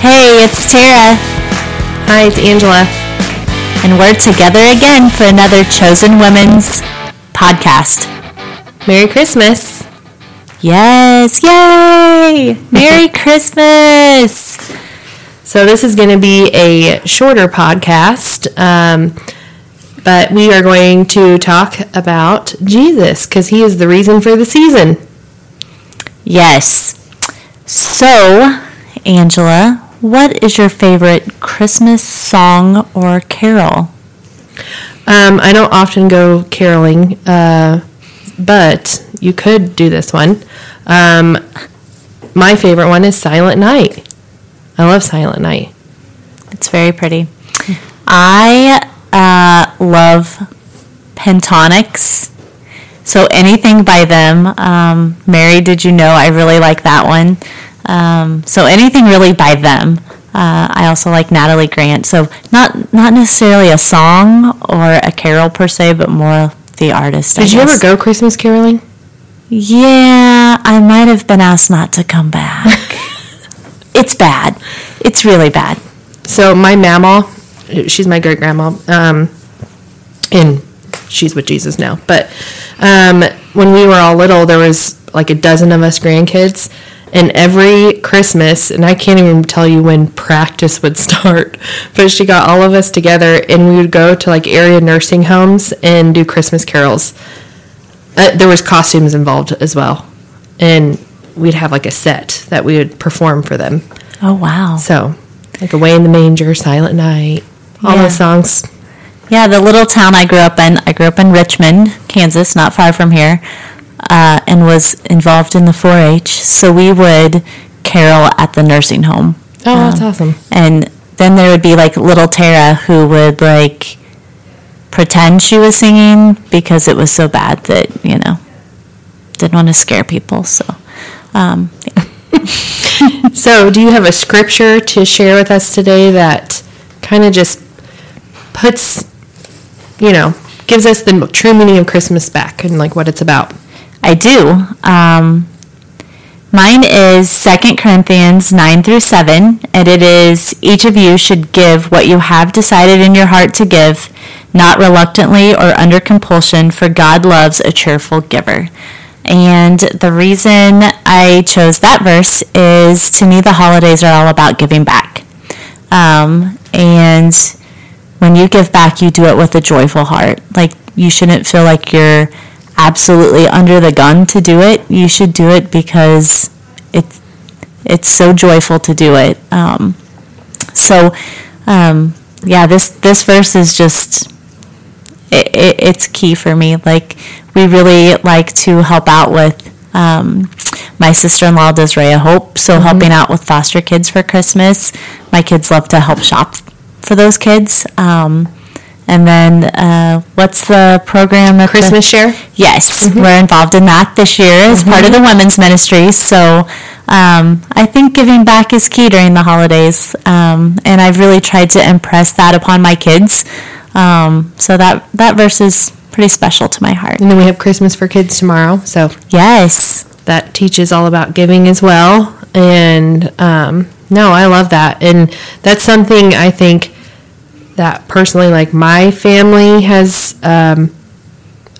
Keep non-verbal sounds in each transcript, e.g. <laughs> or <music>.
Hey, it's Tara. Hi, it's Angela. And we're together again for another Chosen Women's podcast. Merry Christmas. Yes, yay! Merry <laughs> Christmas! So, this is going to be a shorter podcast, um, but we are going to talk about Jesus because he is the reason for the season. Yes. So, Angela, what is your favorite Christmas song or carol? Um, I don't often go caroling, uh, but you could do this one. Um, my favorite one is Silent Night. I love Silent Night. It's very pretty. I uh, love Pentatonix. So anything by them. Um, Mary, did you know? I really like that one. Um, so anything really by them. Uh, I also like Natalie Grant. So not not necessarily a song or a carol per se, but more the artist. Did you ever go Christmas caroling? Yeah, I might have been asked not to come back. <laughs> it's bad. It's really bad. So my mama, she's my great grandma, um, and she's with Jesus now. But um, when we were all little, there was like a dozen of us grandkids, and every Christmas, and I can't even tell you when practice would start, <laughs> but she got all of us together, and we would go to like area nursing homes and do Christmas carols. Uh, there was costumes involved as well, and we'd have like a set that we would perform for them. Oh wow! So, like "Away in the Manger," "Silent Night," all Yeah. those songs. Yeah, the little town I grew up in. I grew up in Richmond, Kansas, not far from here, uh, and was involved in the 4-H. So we would carol at the nursing home. Oh, that's Um, awesome. And then there would be like little Tara who would like pretend she was singing because it was so bad that you know didn't want to scare people. So um, <laughs> So, do you have a scripture to share with us today that kind of just puts, you know, gives us the true meaning of Christmas back and like what it's about? I do. Um, mine is 2 Corinthians 9 through 7, and it is each of you should give what you have decided in your heart to give, not reluctantly or under compulsion, for God loves a cheerful giver. And the reason I chose that verse is to me, the holidays are all about giving back. Um, and when you give back, you do it with a joyful heart. Like, you shouldn't feel like you're absolutely under the gun to do it. You should do it because it's it's so joyful to do it. Um, so, um, yeah, this this verse is just it, it, it's key for me. Like, we really like to help out with. Um, my sister-in-law does Ray of Hope, so helping out with foster kids for Christmas. My kids love to help shop for those kids. Um, and then, uh, what's the program? Christmas share? Yes, we're involved in that this year as part of the women's ministry. So um, I think giving back is key during the holidays, um, and I've really tried to impress that upon my kids. Um, so that that verse is pretty special to my heart. And then we have Christmas for Kids tomorrow. So, Yes, that teaches all about giving as well. And um, no, I love that. And that's something I think that personally, like my family has, um,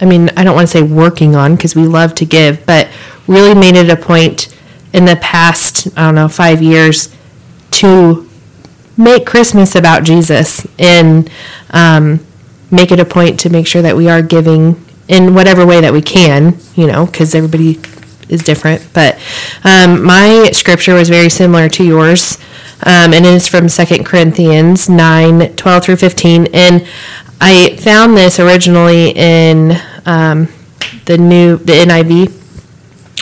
I mean, I don't want to say working on because we love to give, but really made it a point in the past, I don't know, five years to make Christmas about Jesus and um, make it a point to make sure that we are giving in whatever way that we can, you know, because everybody is different. But um, my scripture was very similar to yours, um, and it is from 2 Corinthians 9 12 through 15. And I found this originally in um, the new, the NIV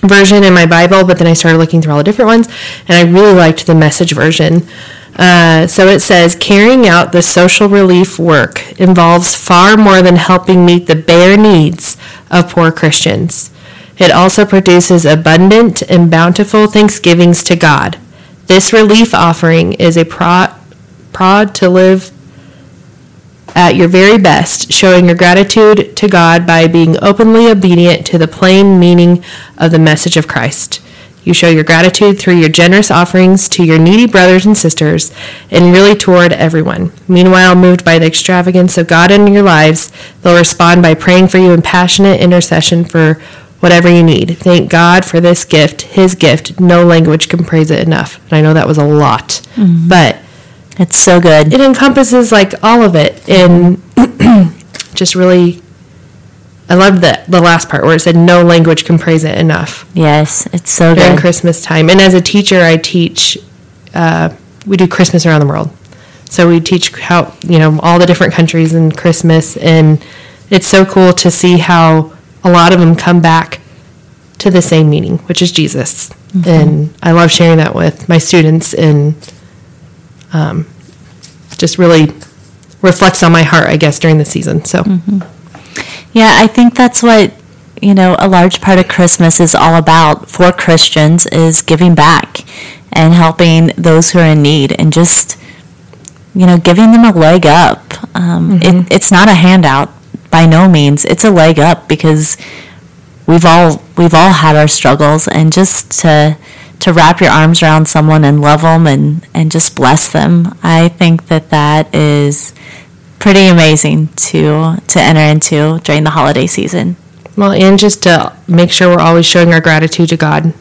version in my Bible, but then I started looking through all the different ones, and I really liked the message version. Uh, so it says, carrying out the social relief work involves far more than helping meet the bare needs of poor Christians. It also produces abundant and bountiful thanksgivings to God. This relief offering is a prod, prod to live at your very best, showing your gratitude to God by being openly obedient to the plain meaning of the message of Christ. You show your gratitude through your generous offerings to your needy brothers and sisters, and really toward everyone. Meanwhile, moved by the extravagance of God in your lives, they'll respond by praying for you in passionate intercession for whatever you need. Thank God for this gift, His gift. No language can praise it enough. And I know that was a lot, but It's so good. it encompasses like all of it and <clears throat> just really i loved the, the last part where it said no language can praise it enough Yes, it's so during good. christmas time and as a teacher i teach uh, we do christmas around the world so we teach how you know all the different countries and christmas and it's so cool to see how a lot of them come back to the same meaning which is jesus. And i love sharing that with my students and um, just really reflects on my heart, I guess, during the season. So, Yeah, I think that's what you know a large part of Christmas is all about for Christians is giving back and helping those who are in need and just you know giving them a leg up. Um, it, it's not a handout by no means. It's a leg up because we've all we've all had our struggles and just to to wrap your arms around someone and love them and and just bless them. I think that that is pretty amazing to to enter into during the holiday season. well, and just to make sure we're always showing our gratitude to God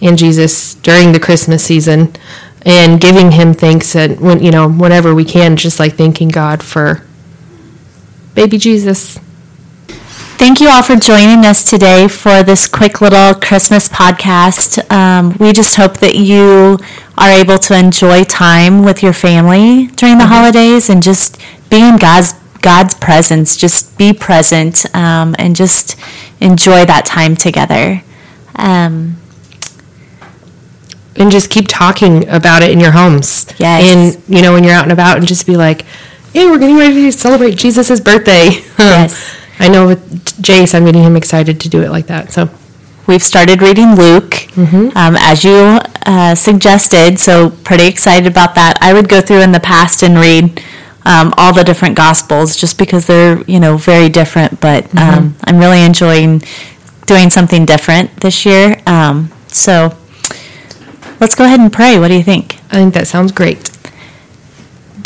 and Jesus during the Christmas season and giving Him thanks and when you know whenever we can, just like thanking God for baby Jesus. Thank you all for joining us today for this quick little Christmas podcast. Um, we just hope that you are able to enjoy time with your family during the holidays and just be in God's God's presence. Just be present um, and just enjoy that time together. Um, and just keep talking about it in your homes. Yes. And you know when you're out and about, and just be like, "Hey, we're getting ready to celebrate Jesus' birthday." <laughs> Yes. I know with Jace, I'm getting him excited to do it like that. So We've started reading Luke, um, as you uh, suggested, so pretty excited about that. I would go through in the past and read um, all the different Gospels just because they're, you know, very different, but um, I'm really enjoying doing something different this year. Um, so let's go ahead and pray. What do you think? I think that sounds great.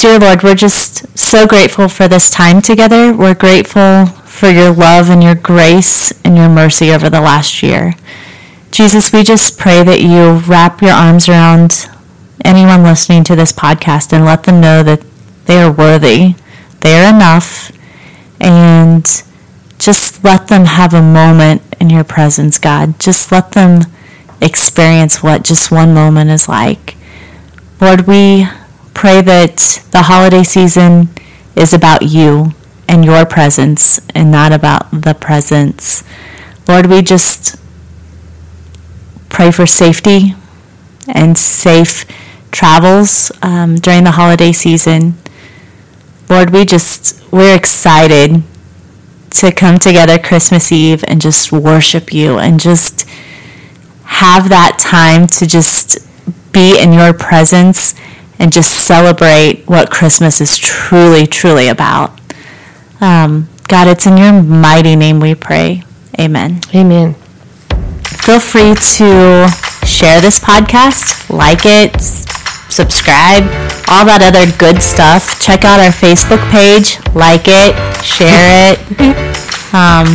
Dear Lord, we're just so grateful for this time together. We're grateful for your love and your grace and your mercy over the last year. Jesus, we just pray that you wrap your arms around anyone listening to this podcast and let them know that they are worthy, they are enough, and just let them have a moment in your presence, God. Just let them experience what just one moment is like. Lord, we pray that the holiday season is about you and your presence and not about the presents. Lord, we just pray for safety and safe travels um, during the holiday season. Lord, we just, we're excited to come together Christmas Eve and just worship you and just have that time to just be in your presence and just celebrate what Christmas is truly, truly about. Um, God, it's in your mighty name we pray. Amen. Amen. Feel free to share this podcast, like it, subscribe, all that other good stuff. Check out our Facebook page, like it, share it. <laughs> Um,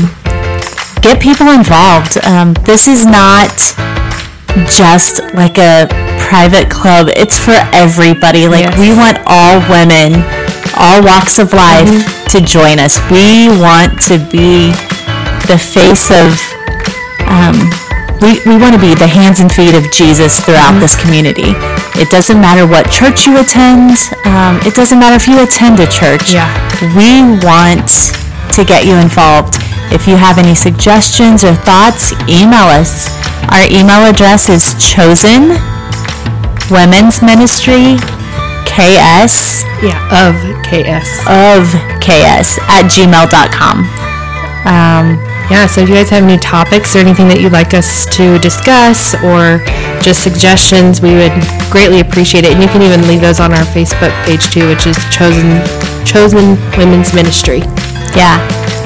get people involved. Um, this is not just like a private club. It's for everybody. Like Yes. we want all women, all walks of life to join us. We want to be the face of um, we, we want to be the hands and feet of Jesus throughout this community. It doesn't matter what church you attend. Um, it doesn't matter if you attend a church. Yeah. We want to get you involved. If you have any suggestions or thoughts, email us. Our email address is chosen women's ministry ks Yeah. Of KS. of ks at gmail.com. Um, Yeah, so if you guys have any topics or anything that you'd like us to discuss or just suggestions, we would greatly appreciate it. And you can even leave those on our Facebook page too, which is Chosen Chosen Women's Ministry. yeah.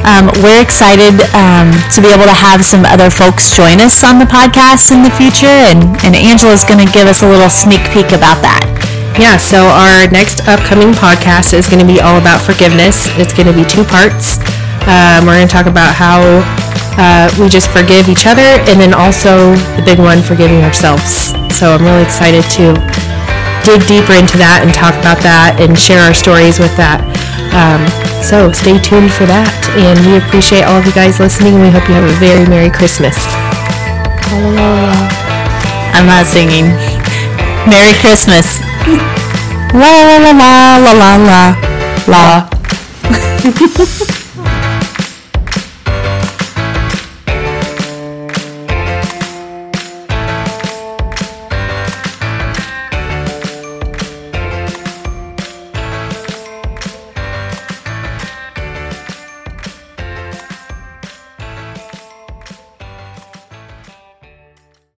Um, we're excited um, to be able to have some other folks join us on the podcast in the future, and, and Angela's going to give us a little sneak peek about that. Yeah, so our next upcoming podcast is going to be all about forgiveness. It's going to be two parts. Um, we're going to talk about how uh, we just forgive each other, and then also the big one, forgiving ourselves. So I'm really excited to dig deeper into that and talk about that and share our stories with that. Um, so stay tuned for that, and we appreciate all of you guys listening. We hope you have a very Merry Christmas. <laughs> I'm not singing. Merry Christmas. <laughs> la la la la la la la. <laughs>